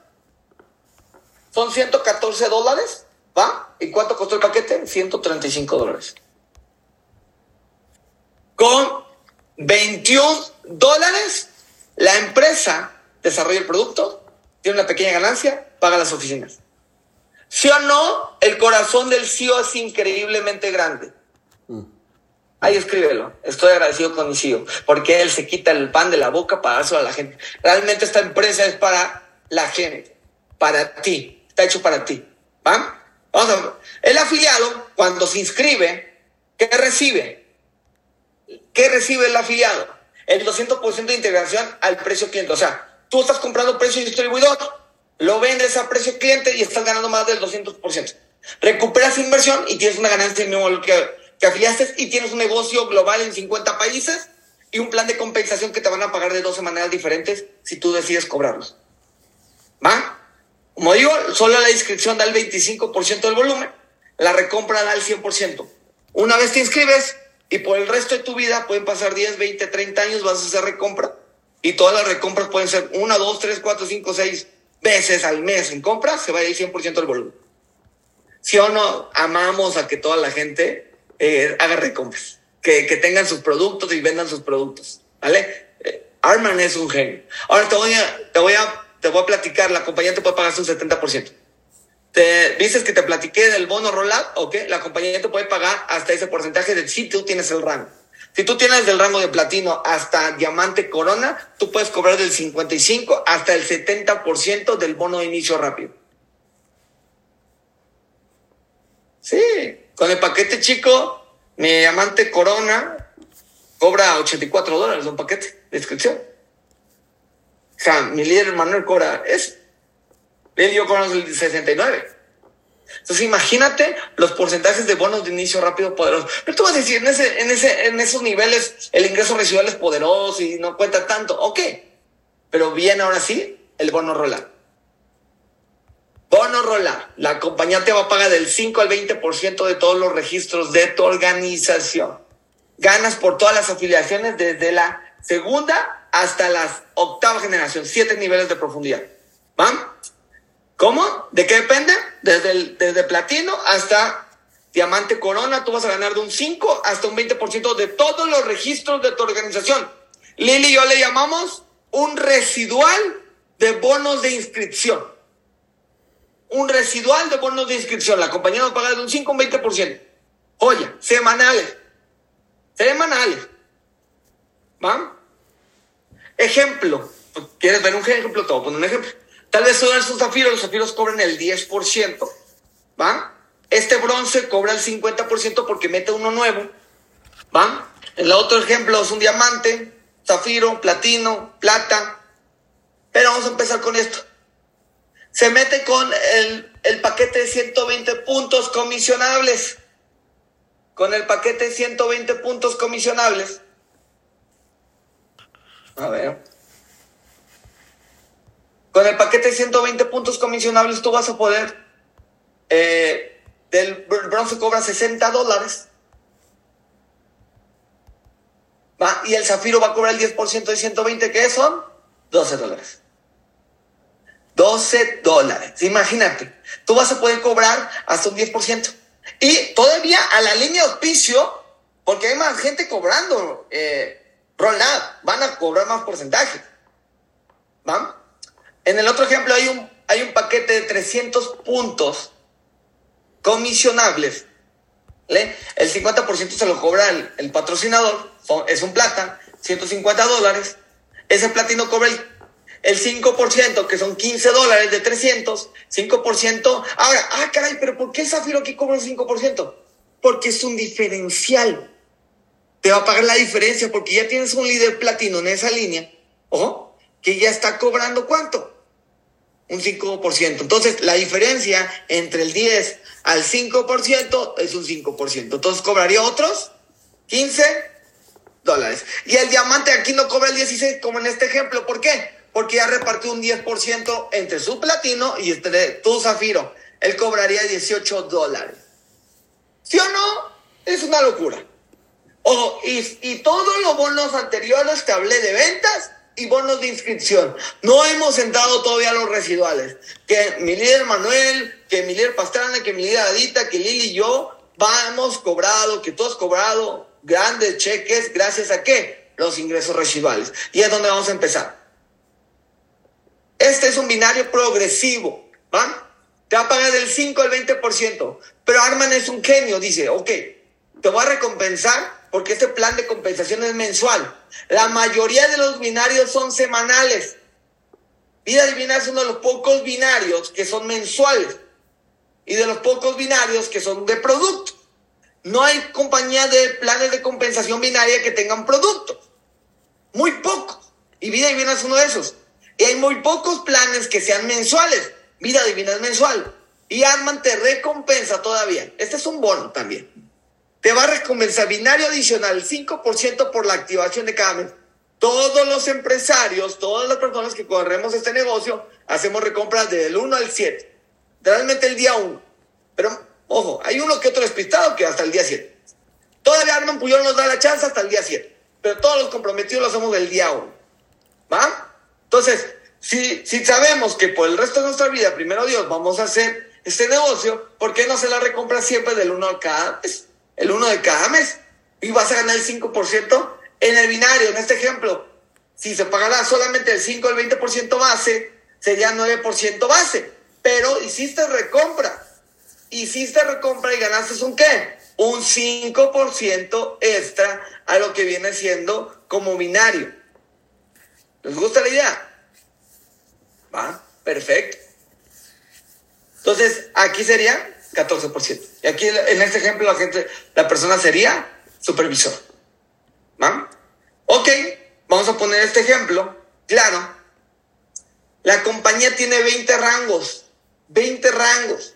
Son 114 dólares, ¿va? ¿Y cuánto costó el paquete? 135 dólares con 21 dólares, la empresa desarrolla el producto, tiene una pequeña ganancia, paga las oficinas. ¿Sí o no? El corazón del CEO es increíblemente grande. Ahí escríbelo. Estoy agradecido con mi CEO, porque él se quita el pan de la boca para dárselo a la gente. Realmente esta empresa es para la gente, para ti. Está hecho para ti. ¿Va? Vamos a ver. El afiliado, cuando se inscribe, ¿qué recibe? ¿Qué recibe el afiliado? El 200% de integración al precio cliente. O sea, tú estás comprando precio distribuidor, lo vendes a precio cliente y estás ganando más del 200%. Recuperas inversión y tienes una ganancia del mismo que, que afiliaste y tienes un negocio global en 50 países y un plan de compensación que te van a pagar de 12 maneras diferentes si tú decides cobrarlos. ¿Va? Como digo, solo la inscripción da el 25% del volumen, la recompra da el 100%. Una vez te inscribes y por el resto de tu vida pueden pasar 10, 20, 30 años, vas a hacer recompra. Y todas las recompras pueden ser 1, 2, 3, 4, 5, 6 veces al mes en compras, se va a ir 100% del volumen. Si o no, amamos a que toda la gente eh, haga recompras, que, que, tengan sus productos y vendan sus productos, ¿vale? Eh, Arman es un genio. Ahora te voy a, te voy a, te voy a platicar, la compañía te puede pagar un 70%. Te dices que te platiqué del bono rollout, ok, la compañía te puede pagar hasta ese porcentaje de si tú tienes el rango. Si tú tienes del rango de platino hasta diamante corona, tú puedes cobrar del 55 hasta el 70% del bono de inicio rápido. Sí, con el paquete chico, mi diamante corona cobra 84 dólares un paquete de inscripción. O sea, mi líder Manuel cobra eso. Él dio con el 69. Entonces imagínate los porcentajes de bonos de inicio rápido poderosos. Pero tú vas a decir, en, ese, en, ese, en esos niveles el ingreso residual es poderoso y no cuenta tanto. Ok, pero bien ahora sí el bono rolar. Bono rolar. La compañía te va a pagar del 5 al 20% de todos los registros de tu organización. Ganas por todas las afiliaciones desde la segunda hasta la octava generación. Siete niveles de profundidad. ¿Van? ¿Cómo? ¿De qué depende? Desde, desde platino hasta diamante corona, tú vas a ganar de un 5 hasta un 20% de todos los registros de tu organización. Lili y yo le llamamos un residual de bonos de inscripción un residual de bonos de inscripción. La compañía nos paga de un 5 a un 20%. Oye, semanales. Semanales. ¿Va? Ejemplo. ¿Quieres ver un ejemplo? Te voy a poner un ejemplo. Tal vez son esos zafiros, los zafiros cobran el 10%. ¿Va? Este bronce cobra el 50% porque mete uno nuevo. ¿Va? El otro ejemplo es un diamante, zafiro, platino, plata. Pero vamos a empezar con esto se mete con el, el, paquete de 120 puntos comisionables. Con el paquete de 120 puntos comisionables. A ver. Con el paquete de 120 puntos comisionables tú vas a poder... Eh, del bronce cobra 60 dólares. ¿Va? Y el zafiro va a cobrar el 10% de 120, que son 12 dólares. 12 dólares. Imagínate, tú vas a poder cobrar hasta un 10%. Y todavía a la línea de auspicio, porque hay más gente cobrando eh, van a cobrar más porcentaje. ¿Va? En el otro ejemplo hay un, hay un paquete de 300 puntos comisionables. El 50% se lo cobra el, el patrocinador, es un plata, 150 dólares. Ese platino cobra el el 5%, que son 15 dólares de 300, 5%. Ahora, ah, caray, pero ¿por qué Zafiro aquí cobra un 5%? Porque es un diferencial. Te va a pagar la diferencia porque ya tienes un líder platino en esa línea, ojo, que ya está cobrando cuánto? Un 5%. Entonces, la diferencia entre el 10 al 5% es un 5%. Entonces, cobraría otros 15 dólares. Y el diamante aquí no cobra el 16 como en este ejemplo. ¿Por qué? porque ya repartió un 10% entre su platino y entre tu zafiro. Él cobraría 18 dólares. ¿Sí o no? Es una locura. Ojo, y, y todos los bonos anteriores te hablé de ventas y bonos de inscripción. No hemos entrado todavía los residuales. Que mi líder Manuel, que mi líder Pastrana, que mi líder Adita, que Lili y yo hemos cobrado, que tú has cobrado grandes cheques gracias a qué? Los ingresos residuales. Y es donde vamos a empezar. Este es un binario progresivo, ¿va? Te va a pagar del 5 al 20%. Pero Arman es un genio, dice, ok, te voy a recompensar porque este plan de compensación es mensual. La mayoría de los binarios son semanales. Vida Divina es uno de los pocos binarios que son mensuales y de los pocos binarios que son de producto. No hay compañía de planes de compensación binaria que tengan productos. Muy pocos. Y Vida Divina es uno de esos. Y hay muy pocos planes que sean mensuales. Vida Divina es mensual. Y Arman te recompensa todavía. Este es un bono también. Te va a recompensar binario adicional 5% por la activación de cada mes. Todos los empresarios, todas las personas que corremos este negocio, hacemos recompras del 1 al 7. Realmente el día 1. Pero, ojo, hay uno que otro despistado que hasta el día 7. Todavía Arman Puyol nos da la chance hasta el día 7. Pero todos los comprometidos lo hacemos del día 1. ¿Va? Entonces, si, si sabemos que por el resto de nuestra vida, primero Dios, vamos a hacer este negocio, ¿por qué no se la recompra siempre del 1 al cada? El 1 de cada mes. Y vas a ganar el 5% en el binario, en este ejemplo, si se pagará solamente el 5 o el 20% base, sería 9% base. Pero hiciste recompra. Hiciste recompra y ganaste un qué? Un 5% extra a lo que viene siendo como binario. ¿Les gusta la idea? Va, perfecto. Entonces, aquí sería 14%. Y aquí en este ejemplo la gente, la persona sería supervisor. ¿Va? Ok, vamos a poner este ejemplo. Claro. La compañía tiene 20 rangos. 20 rangos.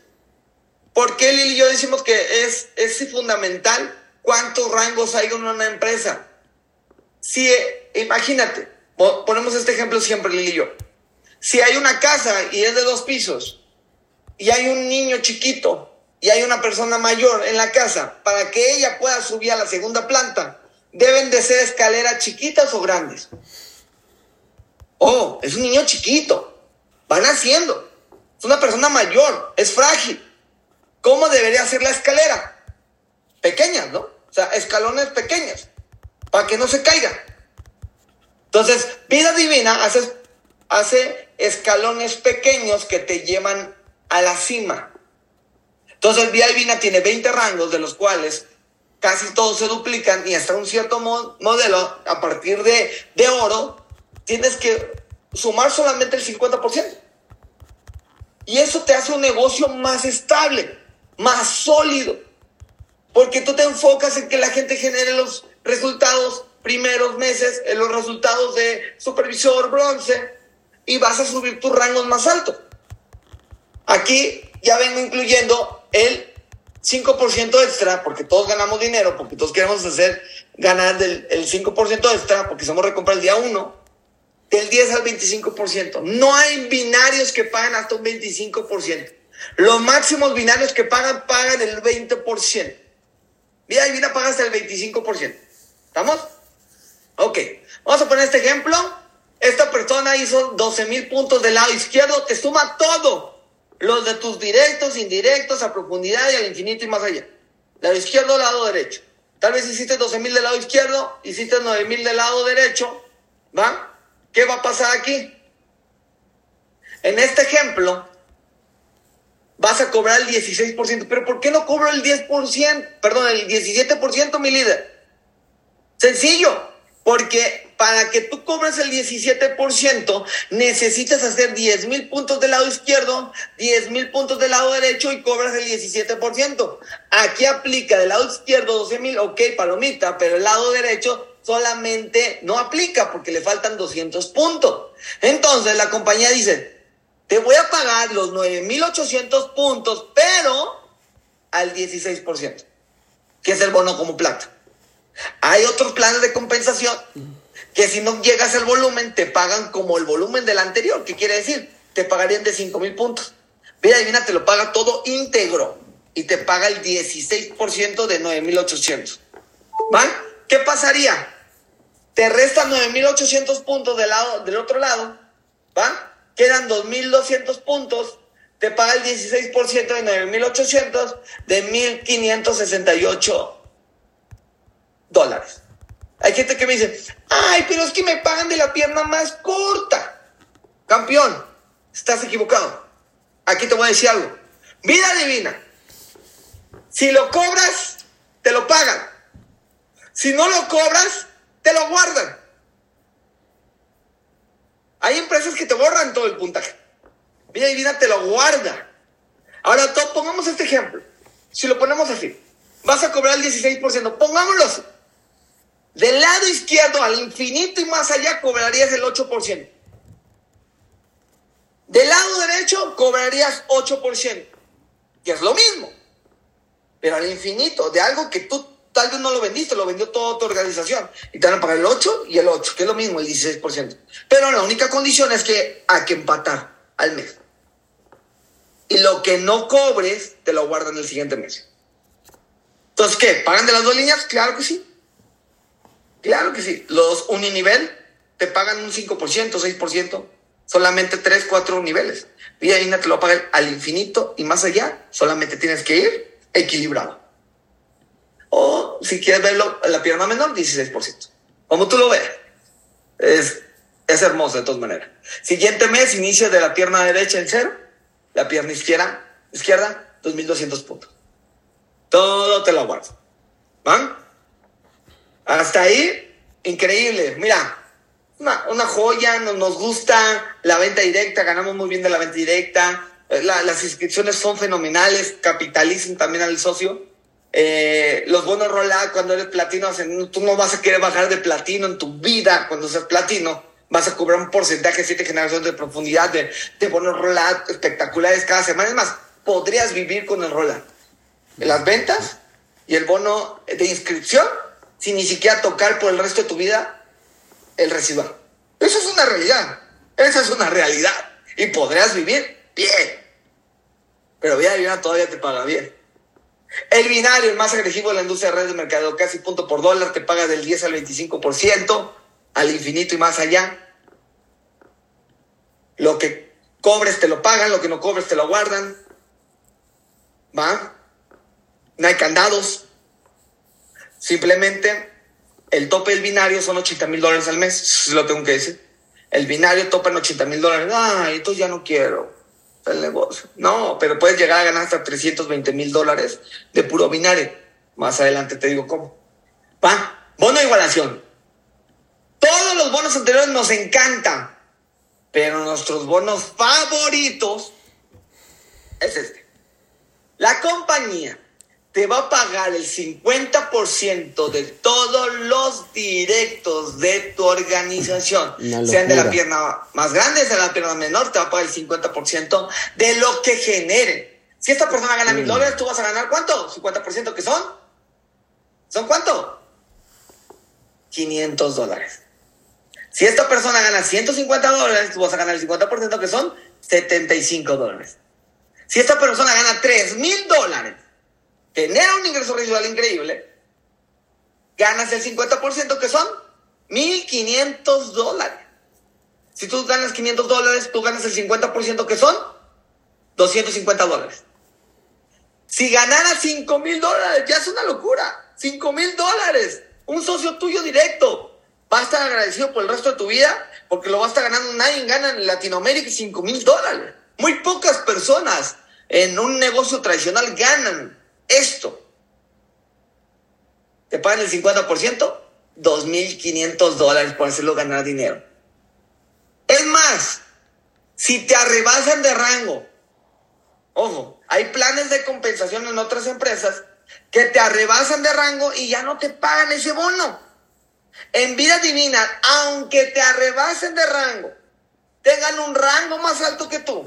¿Por qué Lili y yo decimos que es, es fundamental cuántos rangos hay en una empresa? Si, imagínate, ponemos este ejemplo siempre Lili y yo. Si hay una casa y es de dos pisos y hay un niño chiquito y hay una persona mayor en la casa, para que ella pueda subir a la segunda planta, deben de ser escaleras chiquitas o grandes. Oh, es un niño chiquito. Van haciendo. Es una persona mayor. Es frágil. ¿Cómo debería ser la escalera? Pequeñas, ¿no? O sea, escalones pequeños. Para que no se caiga. Entonces, vida divina hace, hace escalones pequeños que te llevan a la cima. Entonces, vida divina tiene 20 rangos, de los cuales casi todos se duplican y hasta un cierto modelo, a partir de, de oro, tienes que sumar solamente el 50%. Y eso te hace un negocio más estable, más sólido, porque tú te enfocas en que la gente genere los resultados primeros meses, en los resultados de supervisor bronce, y vas a subir tus rangos más altos. Aquí ya vengo incluyendo el 5% extra, porque todos ganamos dinero, porque todos queremos hacer ganar del, el 5% extra, porque somos recompra el día 1, del 10 al 25%. No hay binarios que pagan hasta un 25%. Los máximos binarios que pagan, pagan el 20%. Vida Divina paga hasta el 25%. ¿Estamos? Ok. Vamos a poner este ejemplo. Esta persona hizo 12 mil puntos del lado izquierdo, te suma todo los de tus directos, indirectos, a profundidad y al infinito y más allá. Lado izquierdo, lado derecho. Tal vez hiciste 12 mil del lado izquierdo, hiciste 9 mil del lado derecho, ¿va? ¿Qué va a pasar aquí? En este ejemplo, vas a cobrar el 16%, pero ¿por qué no cobro el 10%? Perdón, el 17%, mi líder. Sencillo, porque para que tú cobres el 17%, necesitas hacer 10 mil puntos del lado izquierdo, 10 mil puntos del lado derecho y cobras el 17%. Aquí aplica del lado izquierdo 12 mil, ok, palomita, pero el lado derecho solamente no aplica porque le faltan 200 puntos. Entonces la compañía dice, te voy a pagar los 9.800 puntos, pero al 16%, que es el bono como plata. Hay otros planes de compensación que si no llegas al volumen te pagan como el volumen del anterior. ¿Qué quiere decir? Te pagarían de 5 mil puntos. Mira, adivina, te lo paga todo íntegro y te paga el 16% de 9800. ¿Va? ¿Qué pasaría? Te restan 9800 puntos del, lado, del otro lado. ¿Va? Quedan 2200 puntos. Te paga el 16% de 9800 de 1568 dólares. Hay gente que me dice, ay, pero es que me pagan de la pierna más corta. Campeón, estás equivocado. Aquí te voy a decir algo. Vida divina. Si lo cobras, te lo pagan. Si no lo cobras, te lo guardan. Hay empresas que te borran todo el puntaje. Vida divina te lo guarda. Ahora, pongamos este ejemplo. Si lo ponemos así, vas a cobrar el 16%. Pongámoslo así. Del lado izquierdo al infinito y más allá cobrarías el 8%. Del lado derecho cobrarías 8%, que es lo mismo. Pero al infinito, de algo que tú tal vez no lo vendiste, lo vendió toda tu organización y te van a pagar el 8 y el 8, que es lo mismo, el 16%. Pero la única condición es que hay que empatar al mes. Y lo que no cobres, te lo guardan el siguiente mes. Entonces, ¿qué? ¿Pagan de las dos líneas? Claro que sí. Claro que sí. Los uninivel te pagan un 5%, 6%. Solamente 3, 4 niveles. Vía INA te lo pagan al infinito y más allá, solamente tienes que ir equilibrado. O si quieres verlo, la pierna menor, 16%. Como tú lo ves. Es, es hermoso de todas maneras. Siguiente mes, inicio de la pierna derecha en cero. La pierna izquierda, izquierda 2.200 puntos. Todo te lo guardo. ¿Van? Hasta ahí, increíble. Mira, una, una joya, nos, nos, gusta la venta directa, ganamos muy bien de la venta directa. Eh, la, las inscripciones son fenomenales, capitalizan también al socio. Eh, los bonos rollout cuando eres platino, tú no vas a querer bajar de platino en tu vida cuando seas platino. Vas a cobrar un porcentaje de siete generaciones de profundidad de, de bonos rollout espectaculares cada semana. Es más, podrías vivir con el rollout. Las ventas y el bono de inscripción sin ni siquiera tocar por el resto de tu vida el residual. Eso es una realidad. Esa es una realidad. Y podrías vivir bien. Pero Vida Divina todavía te paga bien. El binario, el más agresivo de la industria de redes de mercado, casi punto por dólar, te paga del 10 al 25%, al infinito y más allá. Lo que cobres te lo pagan, lo que no cobres te lo guardan. ¿Va? No hay candados. Simplemente el tope del binario son 80 mil dólares al mes, lo tengo que decir. El binario topa en 80 mil dólares. Ay, entonces ya no quiero el negocio. No, pero puedes llegar a ganar hasta 320 mil dólares de puro binario. Más adelante te digo cómo. Va, bono de igualación. Todos los bonos anteriores nos encantan, pero nuestros bonos favoritos es este. La compañía te va a pagar el 50% de todos los directos de tu organización. (clears throat) Sean de la pierna más grande, sea de la pierna menor, te va a pagar el 50% de lo que genere. Si esta persona gana mil mm. dólares, tú vas a ganar cuánto? 50% que son. ¿Son cuánto? 500 dólares. Si esta persona gana 150 dólares, tú vas a ganar el 50% que son 75 dólares. Si esta persona gana 3 mil dólares, genera un ingreso residual increíble, ganas el 50% que son 1.500 dólares. Si tú ganas 500 dólares, tú ganas el 50% que son 250 dólares. Si ganas 5 mil dólares, ya es una locura. 5 mil dólares. Un socio tuyo directo. Va a estar agradecido por el resto de tu vida porque lo va a estar ganando. Nadie gana en Latinoamérica 5 mil dólares. Muy pocas personas en un negocio tradicional ganan esto. Te pagan el 50%, 2.500 dólares por hacerlo ganar dinero. Es más, si te arrebasan de rango, ojo, hay planes de compensación en otras empresas que te arrebasan de rango y ya no te pagan ese bono. En vida divina, aunque te arrebasen de rango, tengan un rango más alto que tú,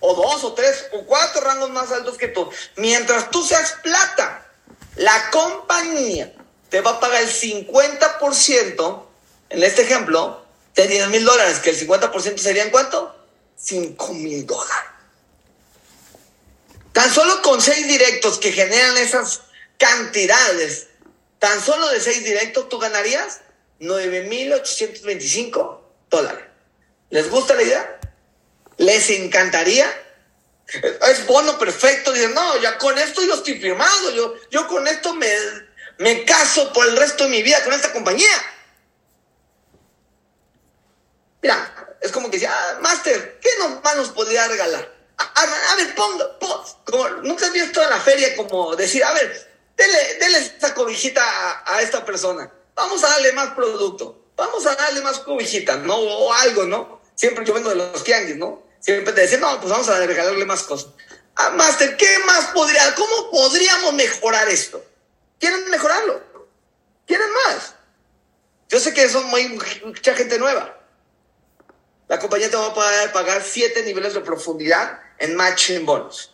o dos, o tres, o cuatro rangos más altos que tú. Mientras tú seas plata, la compañía te va a pagar el 50%, en este ejemplo, de 10 mil dólares, que el 50% serían cuánto? 5 mil dólares. Tan solo con seis directos que generan esas cantidades, tan solo de seis directos tú ganarías 9.825 dólares. ¿Les gusta la idea? Les encantaría. Es bono perfecto. Dicen, no, ya con esto yo estoy firmado. Yo, yo con esto me, me caso por el resto de mi vida con esta compañía. Mira, es como que decía, ah, Master, ¿qué más nos podría regalar? A, ver, ponga, como nunca has visto en la feria como decir, a ver, dele, dele esta cobijita a, a, esta persona. Vamos a darle más producto. Vamos a darle más cobijita, ¿no? O algo, ¿no? Siempre yo vendo de los tianguis, ¿no? Siempre te dicen, no, pues vamos a regalarle más cosas. Ah, Master, ¿qué más podría, cómo podríamos mejorar esto? ¿Quieren mejorarlo? ¿Quieren más? Yo sé que son muy, mucha gente nueva. La compañía te va a pagar siete niveles de profundidad en matching bonus.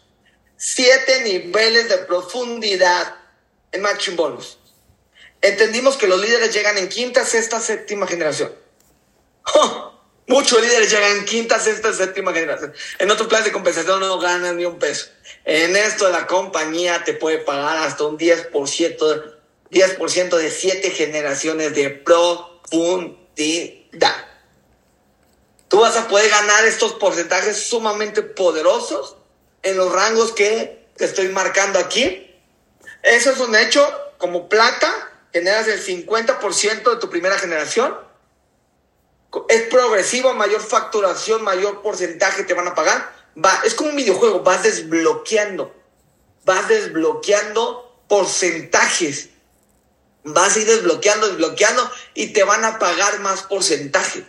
Siete niveles de profundidad en matching bonus. entendimos que los líderes llegan en quinta, sexta, séptima generación. Muchos líderes llegan quinta, sexta, séptima generación. En otros planes de compensación no ganan ni un peso. En esto la compañía te puede pagar hasta un 10%, 10 de siete generaciones de profundidad. Tú vas a poder ganar estos porcentajes sumamente poderosos en los rangos que te estoy marcando aquí. Eso es un hecho. Como plata, generas el 50% de tu primera generación. Es progresivo, mayor facturación, mayor porcentaje te van a pagar va, es como un videojuego, vas desbloqueando, vas desbloqueando porcentajes, vas a ir desbloqueando, desbloqueando y te van a pagar más porcentaje.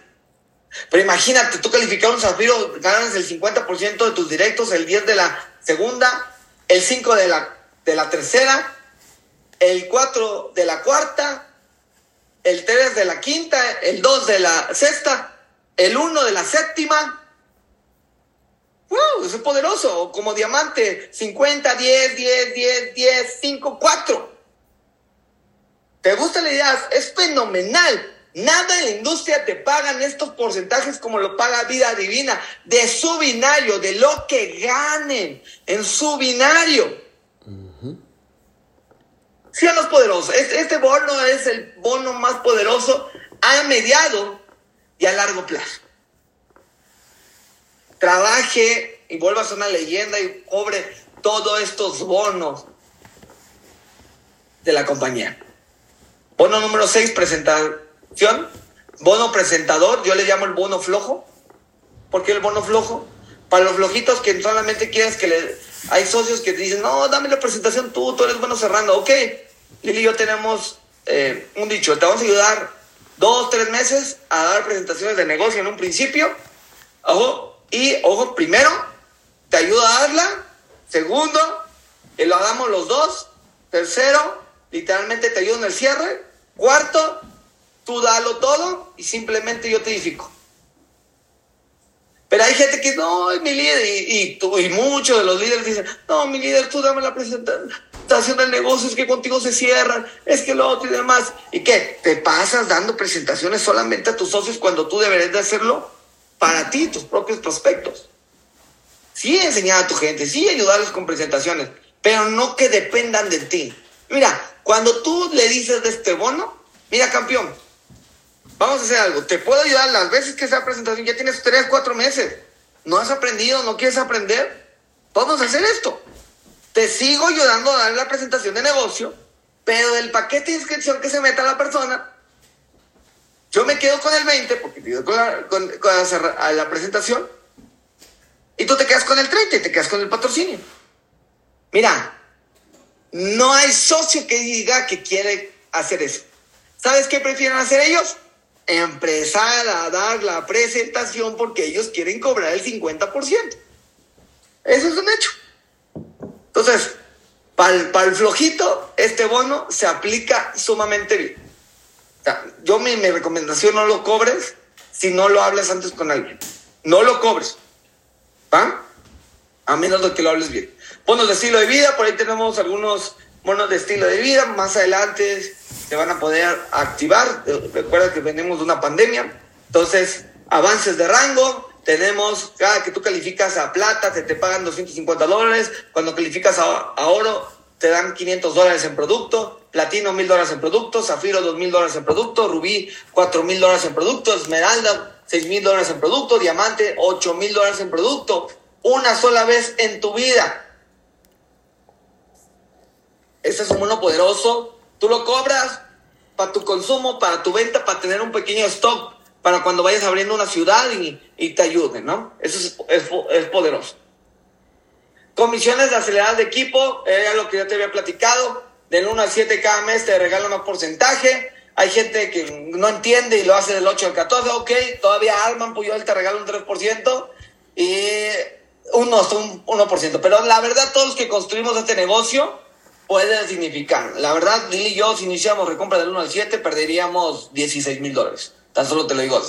Pero imagínate, tú calificar un zafiro, ganas el 50% de tus directos, el 10 de la segunda, el 5 de la, de la tercera, el 4 de la cuarta, el 3 de la quinta, el 2 de la sexta, el 1 de la séptima, ¡Wow! Es poderoso. Como diamante, 50, 10, 10, 10, 10, 5, 4. ¿Te gusta la idea? Es fenomenal. Nada en la industria te pagan estos porcentajes como lo paga Vida Divina, de su binario, de lo que ganen en su binario. Sí, es poderoso. Este, este bono es el bono más poderoso a mediado y a largo plazo trabaje y vuelva a ser una leyenda y cobre todos estos bonos de la compañía. Bono número 6, presentación. Bono presentador, yo le llamo el bono flojo. ¿Por qué el bono flojo? Para los flojitos que solamente quieres que le... Hay socios que dicen, no, dame la presentación tú, tú eres bueno cerrando. Ok, Lili y yo tenemos eh, un dicho, te vamos a ayudar dos, tres meses a dar presentaciones de negocio en un principio. Ojo, y, ojo, primero, te ayudo a darla. Segundo, y lo hagamos los dos. Tercero, literalmente te ayudo en el cierre. Cuarto, tú dalo todo y simplemente yo te edifico. Pero hay gente que no, es mi líder. Y, y, y muchos de los líderes dicen, no, mi líder, tú dame la presentación del negocio, es que contigo se cierran, es que lo otro y demás. ¿Y qué? ¿Te pasas dando presentaciones solamente a tus socios cuando tú deberías de hacerlo? para ti, tus propios prospectos. Sí enseñar a tu gente, sí ayudarles con presentaciones, pero no que dependan de ti. Mira, cuando tú le dices de este bono, mira campeón, vamos a hacer algo, te puedo ayudar las veces que sea presentación, ya tienes tres, cuatro meses, no has aprendido, no quieres aprender, vamos a hacer esto. Te sigo ayudando a dar la presentación de negocio, pero el paquete de inscripción que se meta la persona, yo me quedo con el 20 porque te quedo con, la, con, la, presentación y tú te quedas con el 30 y te quedas con el patrocinio. Mira, no hay socio que diga que quiere hacer eso. ¿Sabes qué prefieren hacer ellos? Empezar a dar la presentación porque ellos quieren cobrar el 50%. Eso es un hecho. Entonces, para el flojito, este bono se aplica sumamente bien yo mi, mi recomendación no lo cobres si no lo hablas antes con alguien. No lo cobres. ¿Va? A menos de que lo hables bien. Bonos de estilo de vida, por ahí tenemos algunos bonos de estilo de vida. Más adelante se van a poder activar. Recuerda que venimos de una pandemia. Entonces, avances de rango. Tenemos, cada que tú calificas a plata, te, te pagan 250 dólares. Cuando calificas a, a oro, te dan 500 dólares en producto, platino 1000 dólares en producto, zafiro 2000 dólares en producto, rubí 4000 dólares en producto, esmeralda 6000 dólares en producto, diamante 8000 dólares en producto, una sola vez en tu vida. Este es un mono poderoso, tú lo cobras para tu consumo, para tu venta, para tener un pequeño stock, para cuando vayas abriendo una ciudad y, te ayude, ¿no? Eso es, es poderoso. Comisiones de acelerar de equipo, era lo que yo te había platicado. Del 1 al 7 cada mes te regalan un porcentaje. Hay gente que no entiende y lo hace del 8 al 14. Ok, todavía arman, pues yo te regalo un 3% y un 1%. Pero la verdad, todos los que construimos este negocio puede significar. La verdad, Lili y yo, si iniciamos recompra del 1 al 7, perderíamos 16 mil dólares. Tan solo te lo digo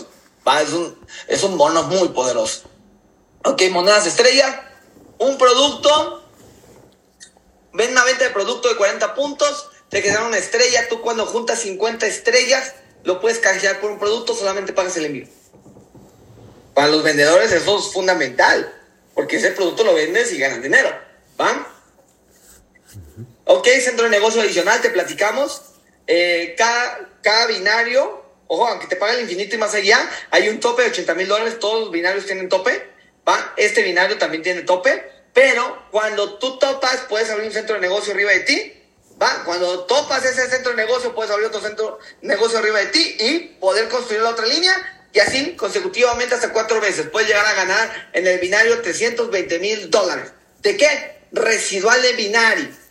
es, un, es un bono muy poderoso. Ok, monedas estrella un producto, ven una venta de producto de 40 puntos, te quedaron una estrella, tú cuando juntas 50 estrellas, lo puedes canjear por un producto, solamente pagas el envío. Para los vendedores eso es fundamental, porque ese producto lo vendes y ganas dinero. ¿Van? Ok, centro de negocio adicional, te platicamos. Eh, cada, cada binario, ojo, aunque te paga el infinito y más allá, hay un tope de 80 mil dólares, todos los binarios tienen tope. ¿va? Este binario también tiene tope, pero cuando tú topas, puedes abrir un centro de negocio arriba de ti. ¿va? Cuando topas ese centro de negocio, puedes abrir otro centro de negocio arriba de ti y poder construir la otra línea y así consecutivamente hasta cuatro veces. Puedes llegar a ganar en el binario 320 mil dólares. ¿De qué? Residual de binario.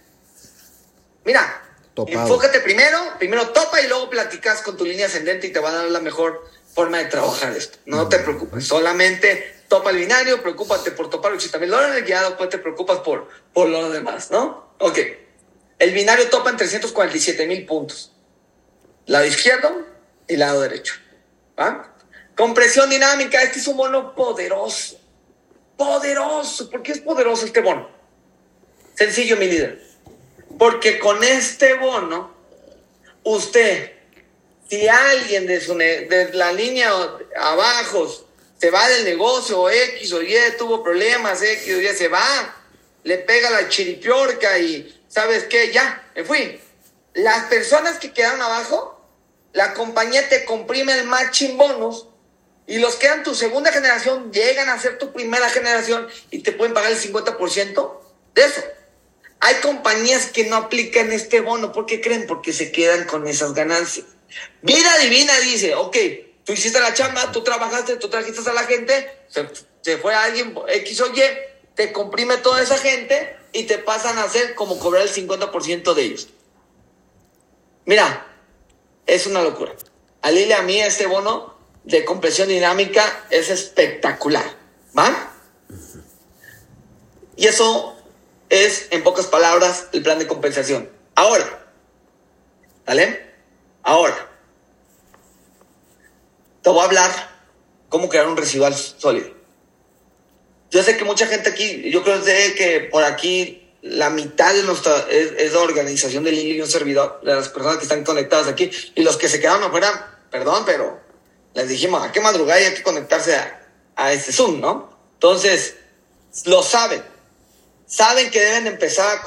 Mira, enfócate primero, primero topa y luego platicas con tu línea ascendente y te va a dar la mejor forma de trabajar esto. No te preocupes, solamente topa el binario, preocúpate por topar 80 mil dólares ya después te preocupas por, por lo demás, ¿no? Ok. El binario topa en 347 mil puntos. Lado izquierdo y lado derecho. ¿Va? Compresión dinámica, este es un bono poderoso. Poderoso. ¿Por qué es poderoso este bono? Sencillo, mi líder. Porque con este bono, usted, si alguien de, su, de la línea abajo se va del negocio X o Y, tuvo problemas, X o Y, se va, le pega la chiripiorca y, ¿sabes qué? Ya, me fui. Las personas que quedaron abajo, la compañía te comprime el matching bonus y los que eran tu segunda generación llegan a ser tu primera generación y te pueden pagar el 50% de eso. Hay compañías que no aplican este bono. ¿Por qué creen? Porque se quedan con esas ganancias. Vida Divina dice, ok, tú hiciste la chamba, tú trabajaste, tú trajiste a la gente, se, fue alguien X o Y, te comprime toda esa gente y te pasan a hacer como cobrar el 50% de ellos. Mira, es una locura. Alile a mí este bono de compresión dinámica es espectacular. ¿Va? Y eso es, en pocas palabras, el plan de compensación. Ahora, ¿vale? Ahora, te voy a hablar cómo crear un residual sólido. Yo sé que mucha gente aquí, yo creo que por aquí la mitad de nuestra es, la organización del y un servidor, de las personas que están conectadas aquí, y los que se quedaron afuera, perdón, pero les dijimos, ¿a qué madrugada hay que conectarse a, a este Zoom, no? Entonces, lo saben. Saben que deben empezar